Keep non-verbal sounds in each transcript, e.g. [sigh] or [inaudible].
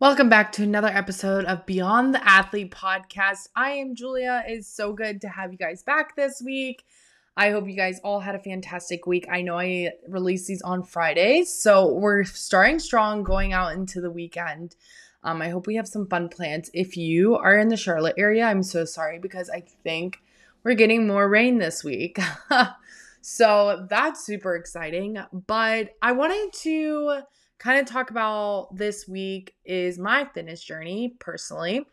Welcome back to another episode of Beyond the Athlete podcast. I am Julia. It's so good to have you guys back this week. I hope you guys all had a fantastic week. I know I release these on Fridays, so we're starting strong going out into the weekend. Um, I hope we have some fun plans. If you are in the Charlotte area, I'm so sorry because I think we're getting more rain this week. [laughs] so that's super exciting. But I wanted to kind of talk about this week is my fitness journey personally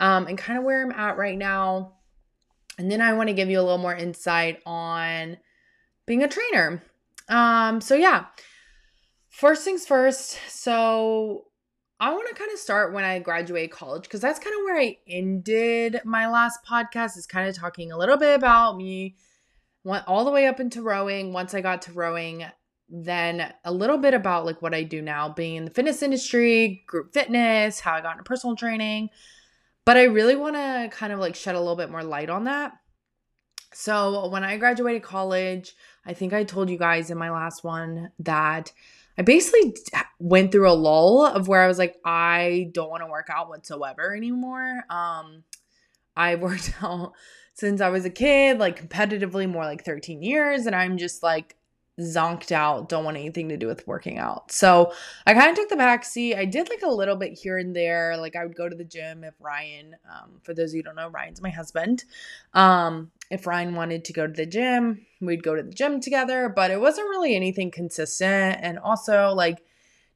um, and kind of where I'm at right now. And then I want to give you a little more insight on being a trainer. Um, so, yeah, first things first. So, I want to kind of start when I graduated college because that's kind of where I ended my last podcast, is kind of talking a little bit about me, went all the way up into rowing. Once I got to rowing, then a little bit about like what I do now, being in the fitness industry, group fitness, how I got into personal training. But I really want to kind of like shed a little bit more light on that. So when I graduated college, I think I told you guys in my last one that I basically went through a lull of where I was like, I don't want to work out whatsoever anymore. Um, I [laughs] worked out since I was a kid, like competitively, more like 13 years, and I'm just like, zonked out, don't want anything to do with working out. So I kind of took the back seat. I did like a little bit here and there. Like I would go to the gym if Ryan, um, for those of you who don't know, Ryan's my husband. Um, if Ryan wanted to go to the gym, we'd go to the gym together, but it wasn't really anything consistent. And also like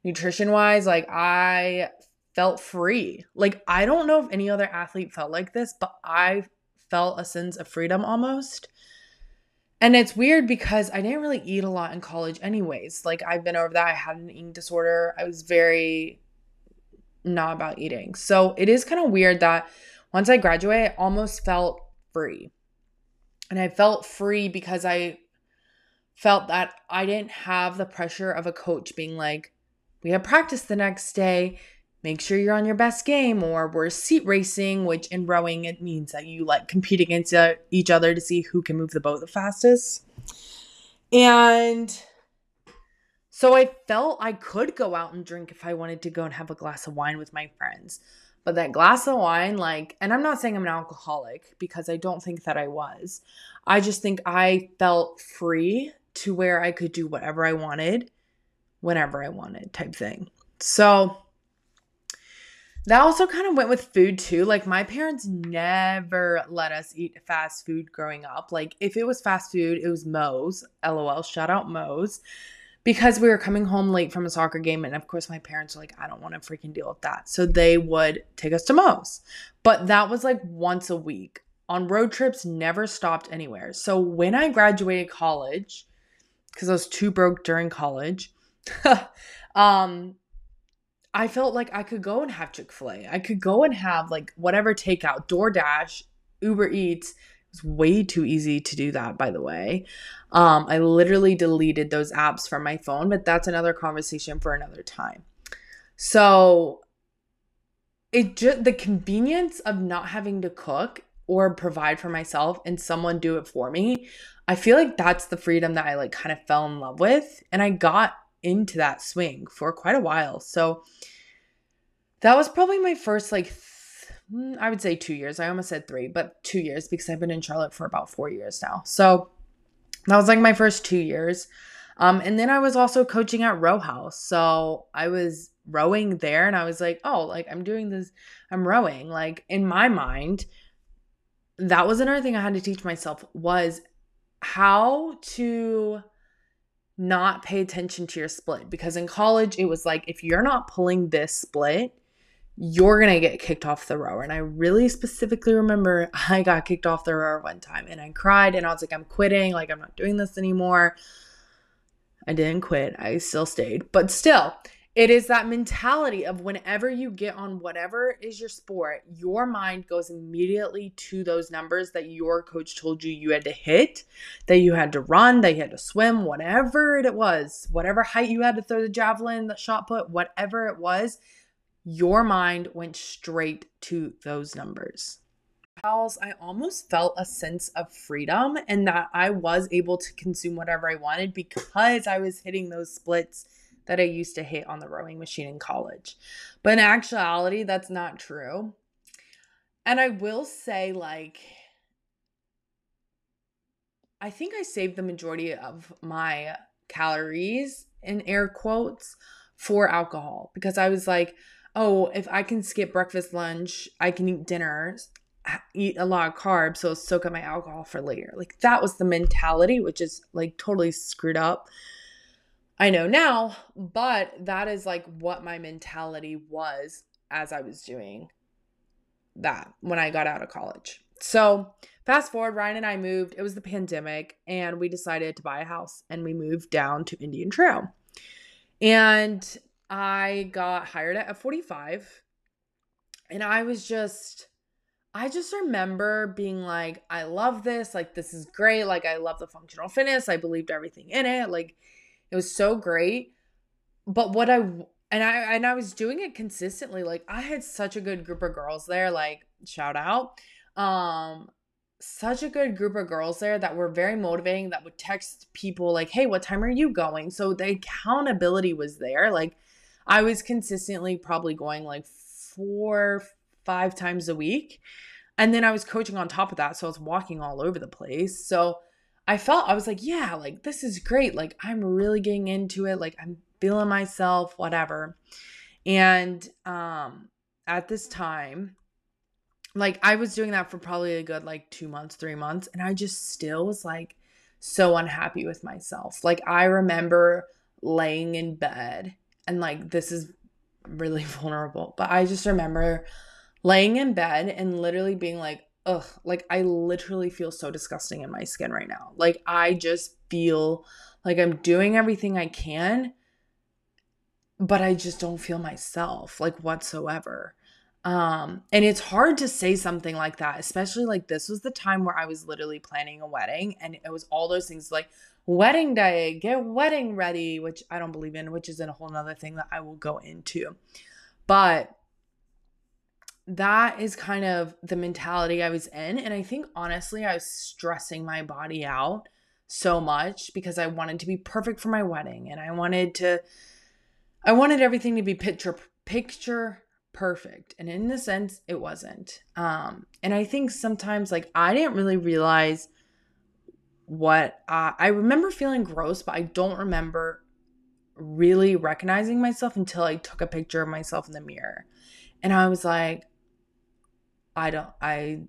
nutrition wise, like I felt free. Like I don't know if any other athlete felt like this, but I felt a sense of freedom almost and it's weird because I didn't really eat a lot in college, anyways. Like, I've been over that. I had an eating disorder. I was very not about eating. So, it is kind of weird that once I graduated, I almost felt free. And I felt free because I felt that I didn't have the pressure of a coach being like, we have practice the next day make sure you're on your best game or we're seat racing which in rowing it means that you like compete against uh, each other to see who can move the boat the fastest. And so i felt i could go out and drink if i wanted to go and have a glass of wine with my friends. But that glass of wine like and i'm not saying i'm an alcoholic because i don't think that i was. I just think i felt free to where i could do whatever i wanted whenever i wanted type thing. So that also kind of went with food too. Like my parents never let us eat fast food growing up. Like if it was fast food, it was Moe's. LOL, shout out Moe's. Because we were coming home late from a soccer game, and of course, my parents were like, I don't want to freaking deal with that. So they would take us to Moe's. But that was like once a week. On road trips, never stopped anywhere. So when I graduated college, because I was too broke during college, [laughs] um, I felt like I could go and have Chick fil A. I could go and have like whatever takeout, DoorDash, Uber Eats. It was way too easy to do that, by the way. Um, I literally deleted those apps from my phone, but that's another conversation for another time. So it just the convenience of not having to cook or provide for myself and someone do it for me. I feel like that's the freedom that I like kind of fell in love with. And I got into that swing for quite a while. So that was probably my first like th- mm, I would say 2 years. I almost said 3, but 2 years because I've been in Charlotte for about 4 years now. So that was like my first 2 years. Um and then I was also coaching at Row House. So I was rowing there and I was like, "Oh, like I'm doing this I'm rowing." Like in my mind, that was another thing I had to teach myself was how to not pay attention to your split because in college it was like if you're not pulling this split you're gonna get kicked off the rower. And i really specifically remember [laughs] i got kicked off the rower one time and i cried and i was like i'm quitting. Like i'm not doing this anymore. I didn't quit. I still stayed. But still it is that mentality of whenever you get on whatever is your sport, your mind goes immediately to those numbers that your coach told you you had to hit, that you had to run, that you had to swim, whatever it was, whatever height you had to throw the javelin, the shot put, whatever it was, your mind went straight to those numbers. I almost felt a sense of freedom and that I was able to consume whatever I wanted because I was hitting those splits that I used to hit on the rowing machine in college. But in actuality, that's not true. And I will say, like, I think I saved the majority of my calories in air quotes for alcohol because I was like, oh, if I can skip breakfast, lunch, I can eat dinner, eat a lot of carbs, so soak up my alcohol for later. Like that was the mentality, which is like totally screwed up. I know now, but that is like what my mentality was as I was doing that when I got out of college. So, fast forward, Ryan and I moved. It was the pandemic, and we decided to buy a house and we moved down to Indian Trail. And I got hired at F45, and I was just I just remember being like, I love this. Like, this is great. Like, I love the functional fitness. I believed everything in it. Like, it was so great. But what I, and I, and I was doing it consistently. Like, I had such a good group of girls there. Like, shout out. Um, such a good group of girls there that were very motivating that would text people like hey what time are you going so the accountability was there like i was consistently probably going like four five times a week. And then I was coaching on top of that. So I was walking all over the place. So I felt, I was like, yeah, like this is great. Like I'm really getting into it. Like I'm feeling myself, whatever. And um, at this time, like I was doing that for probably a good like two months, three months. And I just still was like so unhappy with myself. Like I remember laying in bed and like this is really [laughs] vulnerable, but I just remember laying in bed and literally being like, ugh, like I literally feel so disgusting in my skin right now. Like I just feel like I'm doing everything I can, but I just don't feel myself like whatsoever. Um, and it's hard to say something like that, especially like this was the time where I was literally planning a wedding and it was all those things like wedding day, get wedding ready, which I don't believe in, which is in a whole nother thing that I will go into. But that is kind of the mentality I was in. And I think honestly, I was stressing my body out so much because I wanted to be perfect for my wedding and I wanted to I wanted everything to be picture picture perfect. And in the sense it wasn't. Um and I think sometimes like I didn't really realize what uh, I remember feeling gross, but I don't remember really recognizing myself until I took a picture of myself in the mirror. And I was like, I don't, I,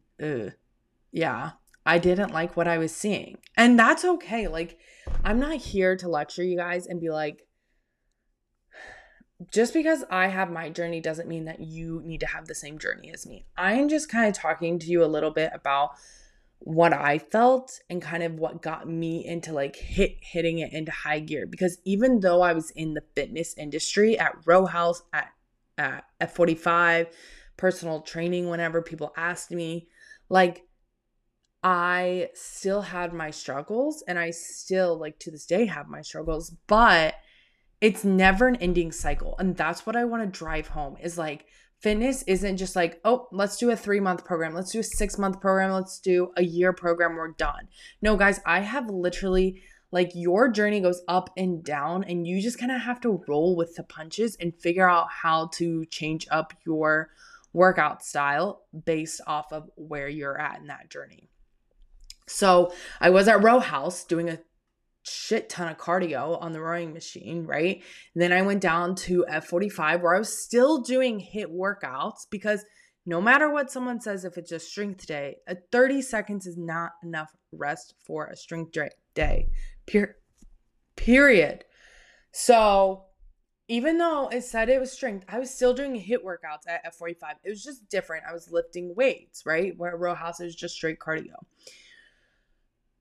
yeah, I didn't like what I was seeing. And that's okay. Like, I'm not here to lecture you guys and be like, [sighs] just because I have my journey doesn't mean that you need to have the same journey as me. I'm just kind of talking to you a little bit about what I felt and kind of what got me into like hit hitting it into high gear because even though I was in the fitness industry at Row House at at F45 personal training whenever people asked me. Like, I still had my struggles and I still, like, to this day have my struggles, but it's never an ending cycle. And that's what I want to drive home is like, fitness isn't just like, oh, let's do a three month program, let's do a six month program, let's do a year program, we're done. No, guys, I have literally like your journey goes up and down, and you just kind of have to roll with the punches and figure out how to change up your workout style based off of where you're at in that journey. So I was at Row House doing a shit ton of cardio on the rowing machine, right? And then I went down to F45 where I was still doing HIIT workouts because no matter what someone says, if it's a strength day, a 30 seconds is not enough rest for a strength day. Pure, period. So even though it said it was strength, I was still doing HIIT workouts at F45. It was just different. I was lifting weights, right? Where row house is just straight cardio.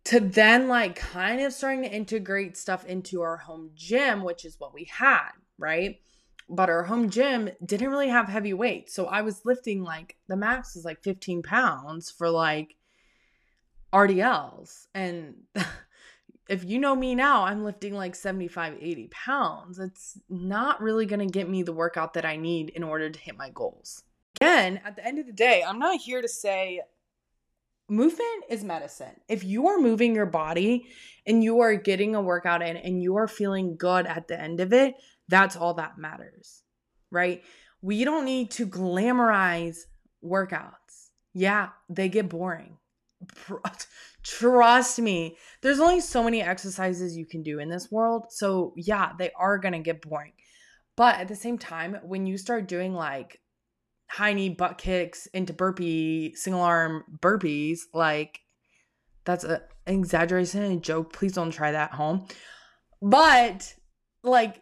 To then like kind of starting to integrate stuff into our home gym, which is what we had, right? But our home gym didn't really have heavy weights. So I was lifting like the max is like 15 pounds for like RDLs. And [laughs] if you know me now, I'm lifting like 75, 80 pounds. It's not really going to get me the workout that I need in order to hit my goals. Again, at the end of the day, I'm not here to say movement is medicine. If you are moving your body and you are getting a workout in and you are feeling good at the end of it, That's all that matters, right? We don't need to glamorize workouts. Yeah, they get boring. [laughs] Trust me, there's only so many exercises you can do in this world. So, yeah, they are going to get boring. But at the same time, when you start doing like high knee butt kicks into burpee, single arm burpees, like that's an exaggeration and a joke. Please don't try that at home. But like,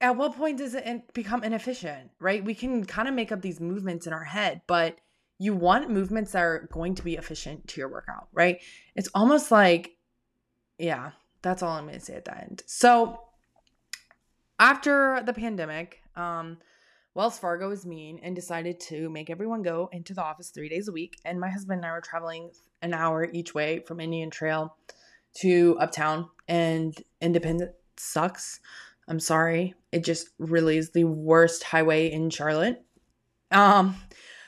at what point does it become inefficient, right? We can kind of make up these movements in our head, but you want movements that are going to be efficient to your workout, right? It's almost like, yeah, that's all I'm going to say at the end. So, after the pandemic, um, Wells Fargo was mean and decided to make everyone go into the office three days a week. And my husband and I were traveling an hour each way from Indian Trail to Uptown, and Independence sucks. I'm sorry. It just really is the worst highway in Charlotte. Um,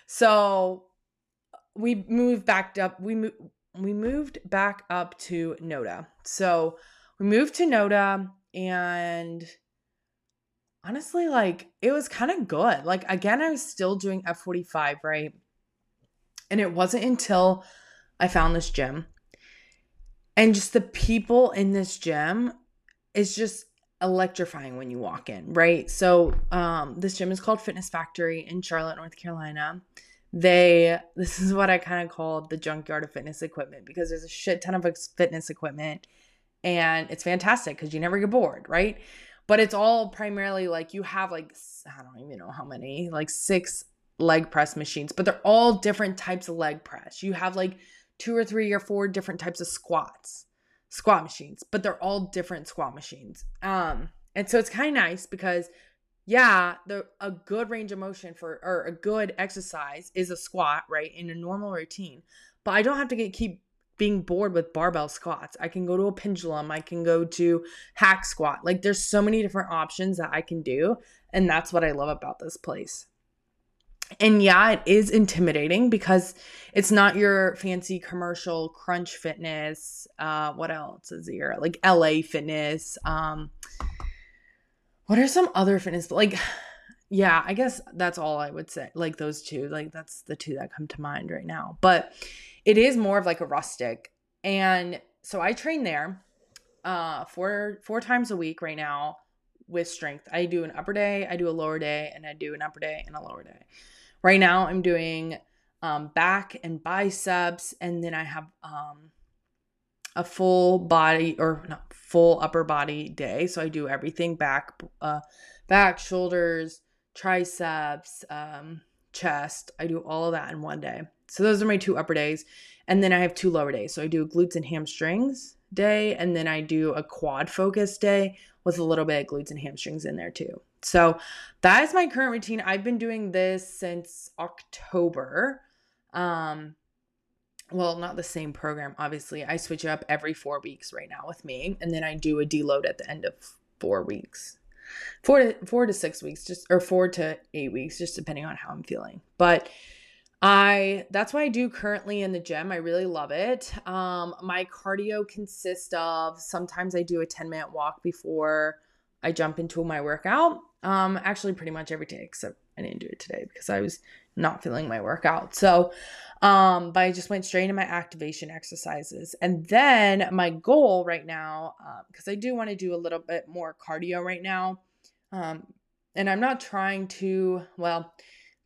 so we moved back up. We moved we moved back up to Noda. So we moved to Noda and honestly like it was kind of good. Like again I was still doing F45, right? And it wasn't until I found this gym and just the people in this gym is just electrifying when you walk in, right? So, um, this gym is called Fitness Factory in Charlotte, North Carolina. They, this is what I kind of call the junkyard of fitness equipment because there's a shit ton of fitness equipment and it's fantastic because you never get bored, right? But it's all primarily like you have like, I don't even know how many, like six leg press machines, but they're all different types of leg press. You have like two or three or four different types of squats squat machines, but they're all different squat machines. Um, and so it's kind of nice because yeah, the a good range of motion for or a good exercise is a squat, right? In a normal routine. But I don't have to get keep being bored with barbell squats. I can go to a pendulum, I can go to hack squat. Like there's so many different options that I can do, and that's what I love about this place. And yeah, it is intimidating because it's not your fancy commercial crunch fitness. Uh, what else is here? Like LA fitness. Um, what are some other fitness like yeah, I guess that's all I would say. Like those two. Like that's the two that come to mind right now. But it is more of like a rustic. And so I train there uh four four times a week right now with strength. I do an upper day, I do a lower day, and I do an upper day and a lower day. Right now, I'm doing um, back and biceps, and then I have um, a full body or not full upper body day. So I do everything back, uh, back, shoulders, triceps, um, chest. I do all of that in one day. So those are my two upper days, and then I have two lower days. So I do a glutes and hamstrings day, and then I do a quad focus day with a little bit of glutes and hamstrings in there too. So that is my current routine. I've been doing this since October. Um well, not the same program, obviously. I switch up every 4 weeks right now with me and then I do a deload at the end of 4 weeks. 4 to 4 to 6 weeks just or 4 to 8 weeks just depending on how I'm feeling. But I that's what I do currently in the gym. I really love it. Um my cardio consists of sometimes I do a 10 minute walk before I jump into my workout. Um, actually, pretty much every day, except I didn't do it today because I was not feeling my workout. So, um, but I just went straight into my activation exercises. And then my goal right now, because um, I do want to do a little bit more cardio right now, um, and I'm not trying to, well,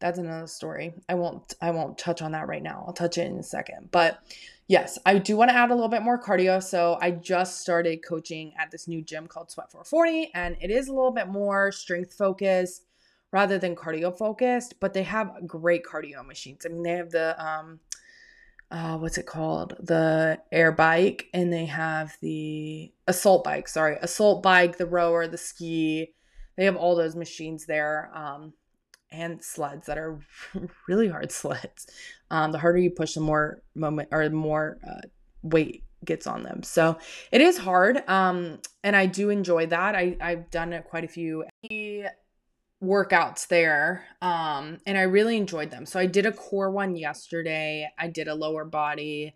that's another story. I won't I won't touch on that right now. I'll touch it in a second. But yes, I do want to add a little bit more cardio. So I just started coaching at this new gym called Sweat 440 and it is a little bit more strength focused rather than cardio focused, but they have great cardio machines. I mean, they have the um uh, what's it called? The air bike, and they have the assault bike. Sorry, assault bike, the rower, the ski. They have all those machines there. Um, and sleds that are [laughs] really hard sleds. Um, the harder you push, the more moment or more uh, weight gets on them. So it is hard. Um, and I do enjoy that. I, I've done quite a few workouts there. Um, and I really enjoyed them. So I did a core one yesterday. I did a lower body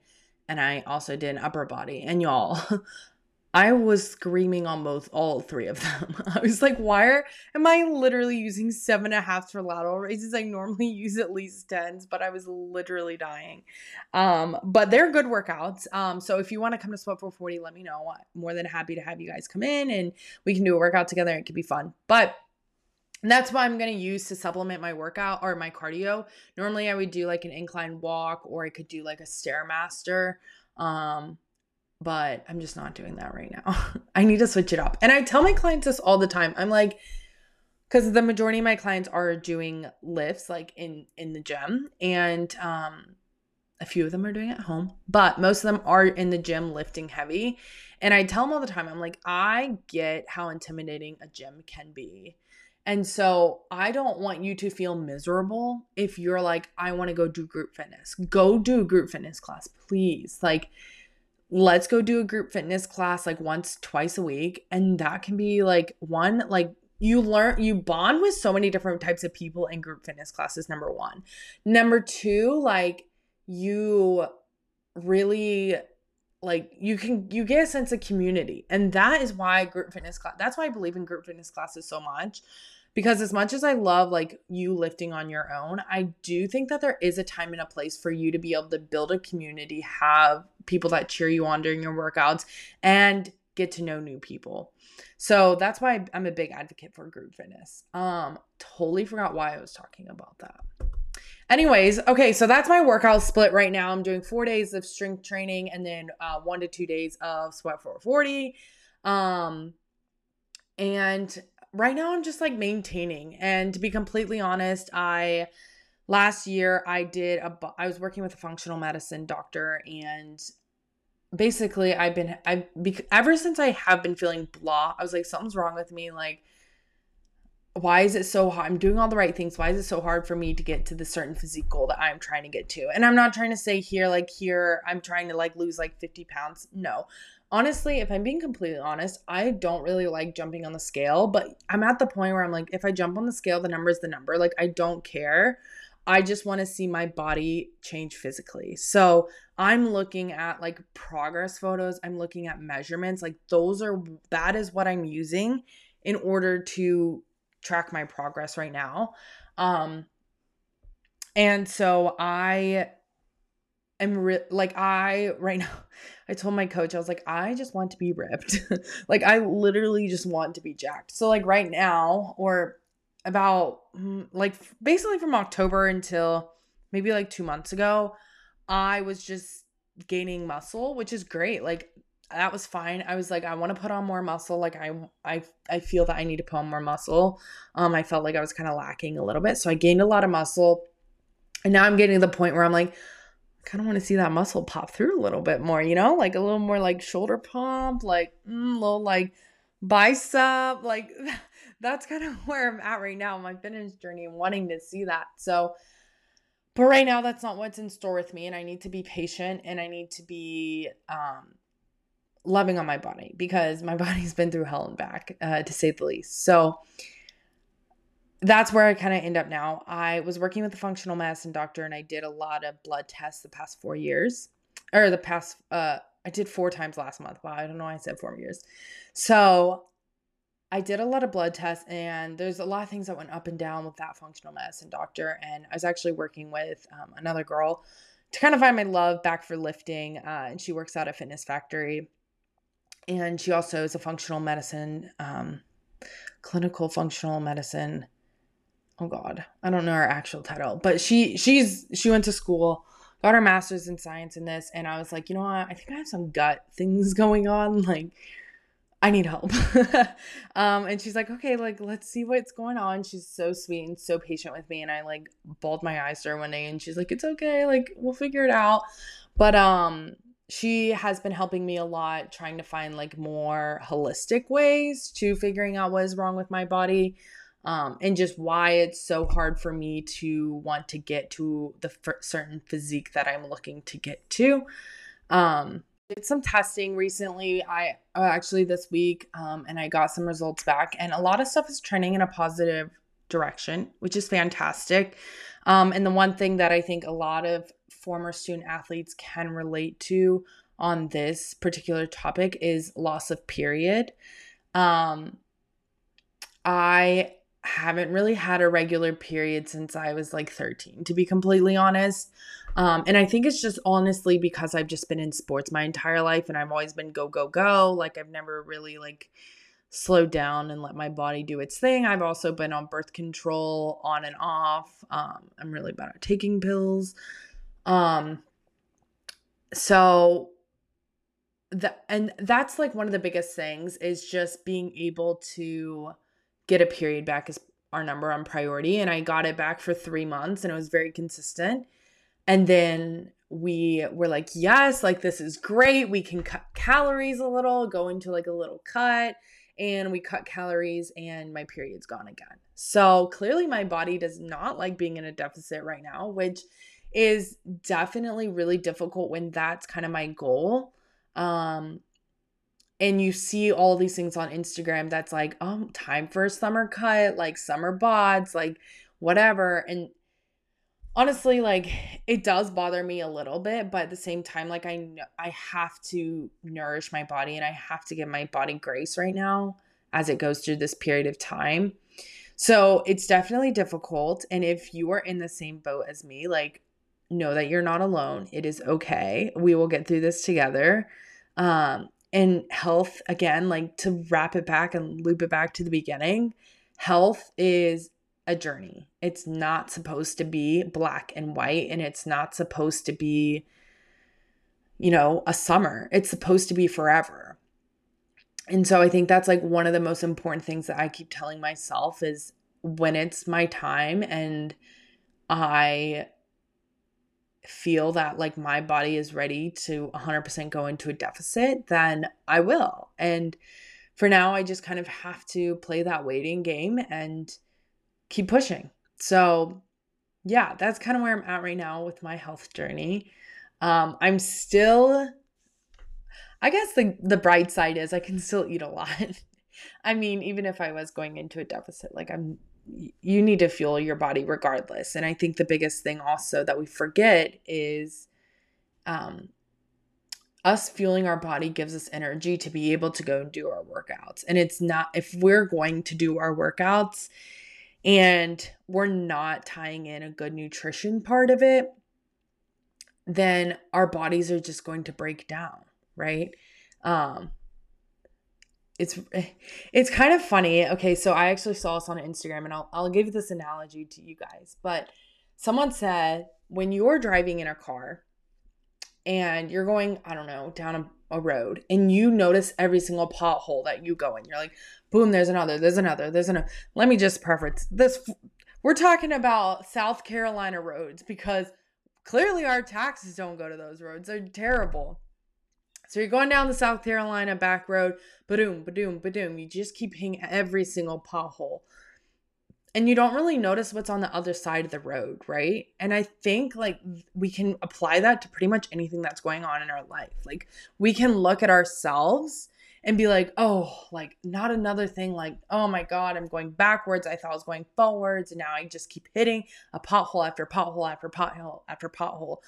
and I also did an upper body. And y'all, [laughs] I was screaming on both all three of them. [laughs] I was like, why are, am I literally using seven and a half for lateral raises? I normally [laughs] use at least tens, but I was literally dying. Um, but they're good workouts. Um, so if you want to come to Sweat 440, let me know. I'm more than happy to have you guys come in and we can do a workout together. It could be fun. But that's what I'm going to use to supplement my workout or my cardio. Normally I would do like an incline walk or I could do like a stairmaster. Um, but I'm just not doing that right now. [laughs] I need to switch it up. And I tell my clients this all the time. I'm like, because the majority of my clients are doing lifts like in in the gym and um a few of them are doing at home but most of them are in the gym lifting heavy and i tell them all the time i'm like i get how intimidating a gym can be and so i don't want you to feel miserable if you're like i want to go do group fitness go do group fitness class please like let's go do a group fitness class like once twice a week and that can be like one like you learn you bond with so many different types of people in group fitness classes number 1 number 2 like you really like you can you get a sense of community and that is why group fitness class that's why i believe in group fitness classes so much because as much as I love like you lifting on your own, I do think that there is a time and a place for you to be able to build a community, have people that cheer you on during your workouts, and get to know new people. So that's why I'm a big advocate for group fitness. Um, totally forgot why I was talking about that. Anyways, okay, so that's my workout split right now. I'm doing four days of strength training and then uh, one to two days of sweat 440. Um, and right now I'm just like maintaining. And to be completely honest, I last year I did a I was working with a functional medicine doctor and basically I've been I ever since I have been feeling blah, I was like something's wrong with me like why is it so hard? I'm doing all the right things. Why is it so hard for me to get to the certain physique goal that I'm trying to get to? And I'm not trying to say here, like, here, I'm trying to like lose like 50 pounds. No, honestly, if I'm being completely honest, I don't really like jumping on the scale, but I'm at the point where I'm like, if I jump on the scale, the number is the number. Like, I don't care. I just want to see my body change physically. So I'm looking at like progress photos, I'm looking at measurements. Like, those are that is what I'm using in order to track my progress right now. Um, and so I am re- like I right [laughs] now I told my coach I was like I just want to be ripped. [laughs] like I literally just want to be jacked. So like right now or about mm, like basically from October until maybe like 2 months ago, I was just gaining muscle, which is great. Like that was fine. I was like, I want to put on more muscle. Like I, I, I feel that I need to put on more muscle. Um, I felt like I was kind of lacking a little bit, so I gained a lot of muscle, and now I'm getting to the point where I'm like, kind of want to see that muscle pop through a little bit more, you know, like a little more like shoulder pump, like mm, little like bicep, like [laughs] that's kind of [laughs] where I'm at right now, my fitness journey, and wanting to see that. So, but right now, that's not what's in store with me, and I need to be patient, and I need to be um, loving on my body because my [laughs] body's been through hell and back, uh, to say the least. So that's where I kind of end up now. I was working with a functional medicine doctor and I did a lot of blood tests the past four years, or the past, uh, I did four times last month. Wow, I don't know why I said four years. So I did a lot of blood tests, and there's a lot of things that went up and down with that functional medicine doctor. And I was actually working with um, another girl to kind of find my love back for lifting, uh, and she works out at Fitness Factory and she also is a functional medicine, um, clinical functional medicine. Oh God, I don't know her actual title, but she she's she went to school, got her master's in science in this, and I was like, you know what? I think I have some gut things going on, [laughs] like. I need help. [laughs] um, and she's like, okay, like, let's see what's going on. She's so sweet and so patient with me. And I like bawled my eyes to her one day and she's like, it's okay. Like, we'll figure it out. But, um, she has been helping me a lot trying to find like more holistic ways to figuring out what is wrong with my body um, and just why it's so hard for me to want to get to the f- certain physique that i'm looking to get to. Um, did some testing recently. I uh, actually this week um, and i got some results back and a lot of stuff is trending in a positive direction which is fantastic. Um, and the one thing that i think a lot of former student athletes can relate to on this particular topic is loss of period. Um, I haven't really had a regular period since I was like 13, to be completely honest. Um, and I think it's just honestly because I've just been in sports my entire life and I've always been go, go, go. Like I've never really like slowed down and let my body do its thing. I've also been on birth control on and off. Um, I'm really bad at taking pills. Um, so that and that's like one of the biggest things is just being able to get a period back is our number on priority and I got it back for 3 months and it was very consistent. And then we were like, yes, like this is great. We can cut calories a little, go into like a little cut and we cut calories and my period's gone again. So clearly my body does not like being in a deficit right now, which is definitely really difficult when that's kind of my goal. Um and you see all these things on Instagram that's like, "Oh, time for a summer cut, like summer bods, like whatever." And honestly like it does bother me a little bit but at the same time like i know i have to nourish my body and i have to give my body grace right now as it goes through this period of time. So it's definitely difficult and if you are in the same boat as me like know that you're not alone. It is okay. We will get through this together. Um and health again like to wrap it back and loop it back to the beginning health is a journey. It's not supposed to be black and white and it's not supposed to be you know, a summer. It's supposed to be forever. And so I think that's like one of the most important things that I keep telling myself is when it's my time and I feel that like my body is ready to 100% go into a deficit, then I will. And for now, I just kind of have to play that waiting game and keep pushing. So, yeah, that's kind of where I'm at right now with my health journey. Um, I'm still, I guess the the bright side is I can still eat a lot. [laughs] I mean, even if I was going into a deficit, like I'm, you need to fuel your body regardless. And I think the biggest thing also that we forget is, um, us fueling our body gives us energy to be able to go and do our workouts. And it's not if we're going to do our workouts and we're not tying in a good nutrition part of it, then our bodies are just going to break down, right? Um it's it's kind of funny. Okay, so I actually saw this on Instagram and I'll I'll give this analogy to you guys. But someone said when you're driving in a car and you're going, I don't know, down a, a road and you notice every single pothole that you go in. You're like, boom, there's another, there's another, there's another. Let me just preface this. We're talking about South Carolina roads because clearly our taxes don't go to those roads. They're terrible. So you're going down the South Carolina back road, ba-doom, ba-doom, ba-doom. You just keep hitting every single pothole. And you don't really notice what's on the other side of the road, right? And I think like we can apply that to pretty much anything that's going on in our life. Like we can look at ourselves and be like, oh, like not another thing like, oh my God, I'm going backwards. I thought I was going forwards. And now I just keep hitting a pothole after pothole after pothole after pothole.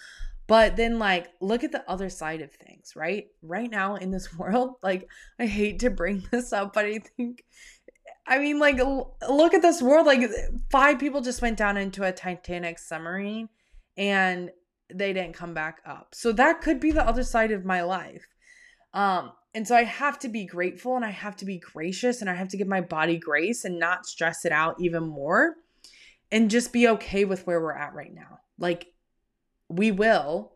But then, like, look at the other side of things, right? Right now in this [laughs] world, like, I hate to bring [laughs] this up, but I think, I mean, like, look at this world. Like, five people just went down into a Titanic submarine and they didn't come back up. So that could be the other side of my life. Um, and so I have to be grateful and I have to be gracious and I have to give my body grace and not stress it out even more and just be okay with where we're at right now. Like we will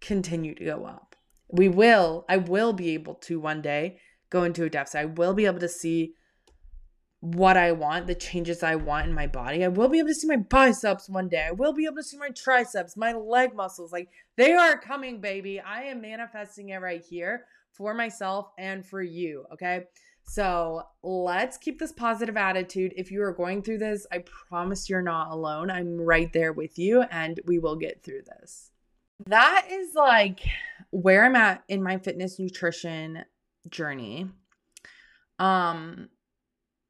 continue to go up. We will, I will be able to one day go into a deficit. I will be able to see what I want, the changes I want in my body. I will be able to see my biceps one day. I will be able to see my triceps, my leg muscles. Like they are coming, baby. I am manifesting it right here for myself and for you. Okay. So let's keep this positive attitude. If you are going through this, I promise you're not alone. I'm right there with you and we will get through this. That is like where I'm at in my fitness nutrition journey. Um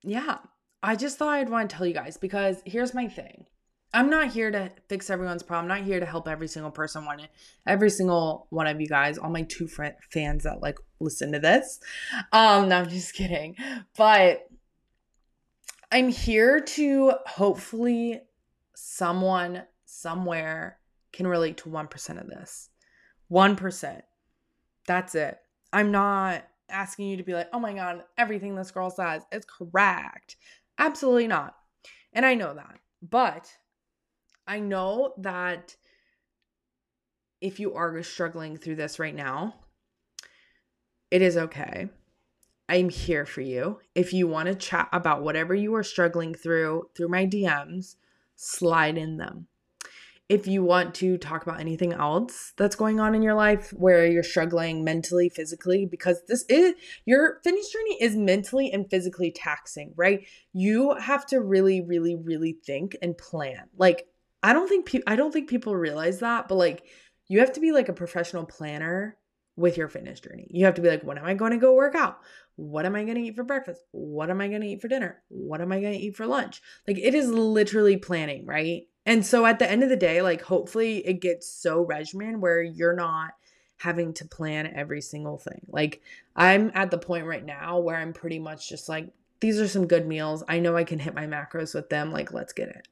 yeah, I just thought I'd want to tell you guys because here's my thing. I'm not here to fix everyone's problem. I'm not here to help every single person it. Every single one of you guys, all my two fr- fans that like listen to this. Um, no, I'm just kidding. But I'm here to hopefully someone somewhere can relate to 1% of this. 1%. That's it. I'm not asking you to be like, oh my God, everything this girl says is correct. Absolutely not. And I know that. But I know that if you are struggling through this right now, it is okay. I'm here for you. If you want to chat about whatever you are struggling through through my DMs, slide in them if you want to talk about anything else that's going on in your life where you're struggling mentally, physically, because this is your fitness journey is mentally and physically taxing, right? You have to really, really, really think and plan. Like, I don't think people I don't think people realize that, but like you have to be like a professional planner with your fitness journey. You have to be like, when am I going to go work out? What am I going to eat for breakfast? What am I going to eat for dinner? What am I going to eat for lunch? Like it is literally planning, right? And so at the end of the day, like hopefully it gets so regimen where you're not having to plan every single thing. Like I'm at the point right now where I'm pretty much just like these are some good meals. I know I can hit my macros with them. Like let's get it.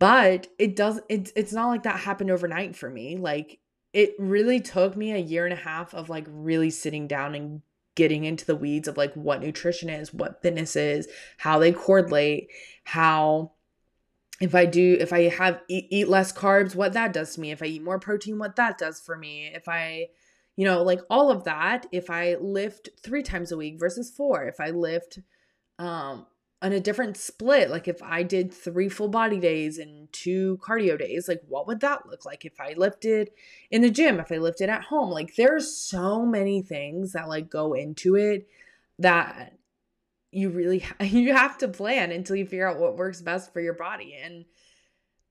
But it does it's it's not like that happened overnight for me. Like it really took me a year and a half of like really sitting down and getting into the weeds of like what nutrition is, what fitness is, how they correlate, how if I do, if I have eat, eat less carbs, what that does to me. If I eat more protein, what that does for me. If I, you know, like all of that. If I lift three times a week versus four. If I lift, um, on a different split, like if I did three full body days and two cardio days, like what would that look like if I lifted in the gym, if I lifted at home? Like there's so many things that like go into it that you really [laughs] you have to plan until you figure out what works best for your body and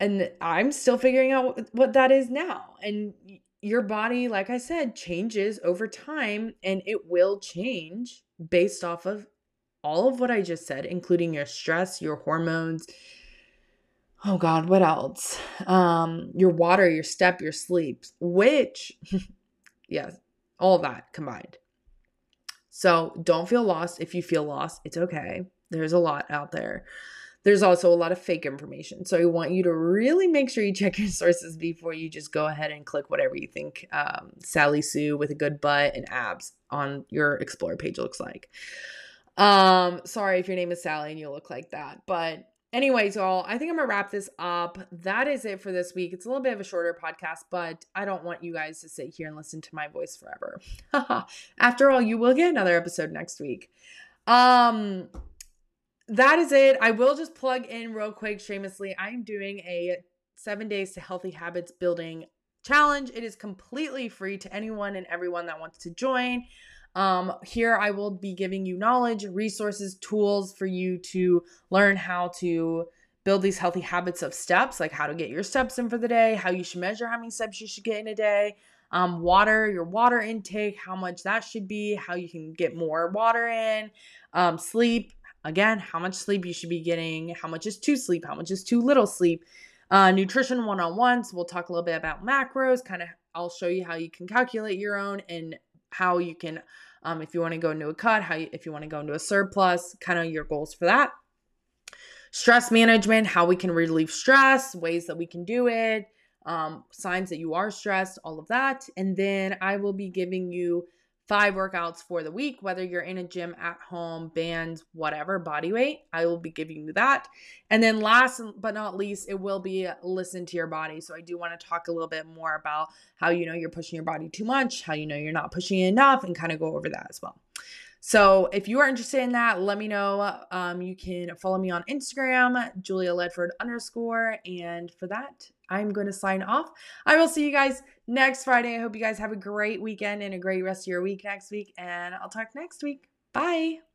and I'm still figuring out what that is now and your body like I said changes over time and it will change based off of all of what I just said including your stress your hormones oh god what else um your water your step your sleep which [laughs] yes all that combined so don't feel lost. If you feel lost, it's okay. There's a lot out there. There's also a lot of fake information. So I want you to really make sure you check your [laughs] sources before you just go ahead and click whatever you think um, Sally Sue with a good butt and abs on your Explore page looks like. Um, sorry if your name is Sally and you look like that, but anyways, y'all, I think I'm gonna wrap this up. That is it for this week. It's a little bit of a shorter podcast, but I don't want you guys to sit here and listen to my voice forever. [laughs] After all, you will get another episode next week. Um, that is it. I will just plug in real quick, shamelessly. I'm doing a seven days to healthy habits building challenge. It is completely free to anyone and everyone that wants to join. Um, here I will be giving you knowledge, resources, tools for you to learn how to build these healthy habits of steps, like how to get your steps in for the day, how you should measure how many steps you should get in a day, um, water, your water intake, how much that should be, how you can get more water in, um, sleep, again, how much sleep you should be getting, how much is too sleep, how much is too little sleep. Uh, nutrition one on ones. We'll talk a little bit about macros. Kind of, I'll show you how you can calculate your own and how you can um, if you want to go into a cut how you, if you want to go into a surplus kind of your goals for that. Stress management how we can relieve stress ways that we can do it um, signs that you are stressed all of that. And then i will be giving you five workouts for the week, whether you're in a gym at home, bands, whatever, body weight. I will be giving you that. And then last but not least, it will be listen to your body. So I do want to talk a little bit more about how you know you're pushing your body too much, how you know you're not pushing enough, and kind of go over that as well. So if you are interested in that, let me know. Um, you can follow me on Instagram, Julia Ledford underscore. And for that, I'm going to sign off. I will see you guys next Friday. I hope you guys have a great weekend and a great rest of your week next week. And I'll talk next week. Bye.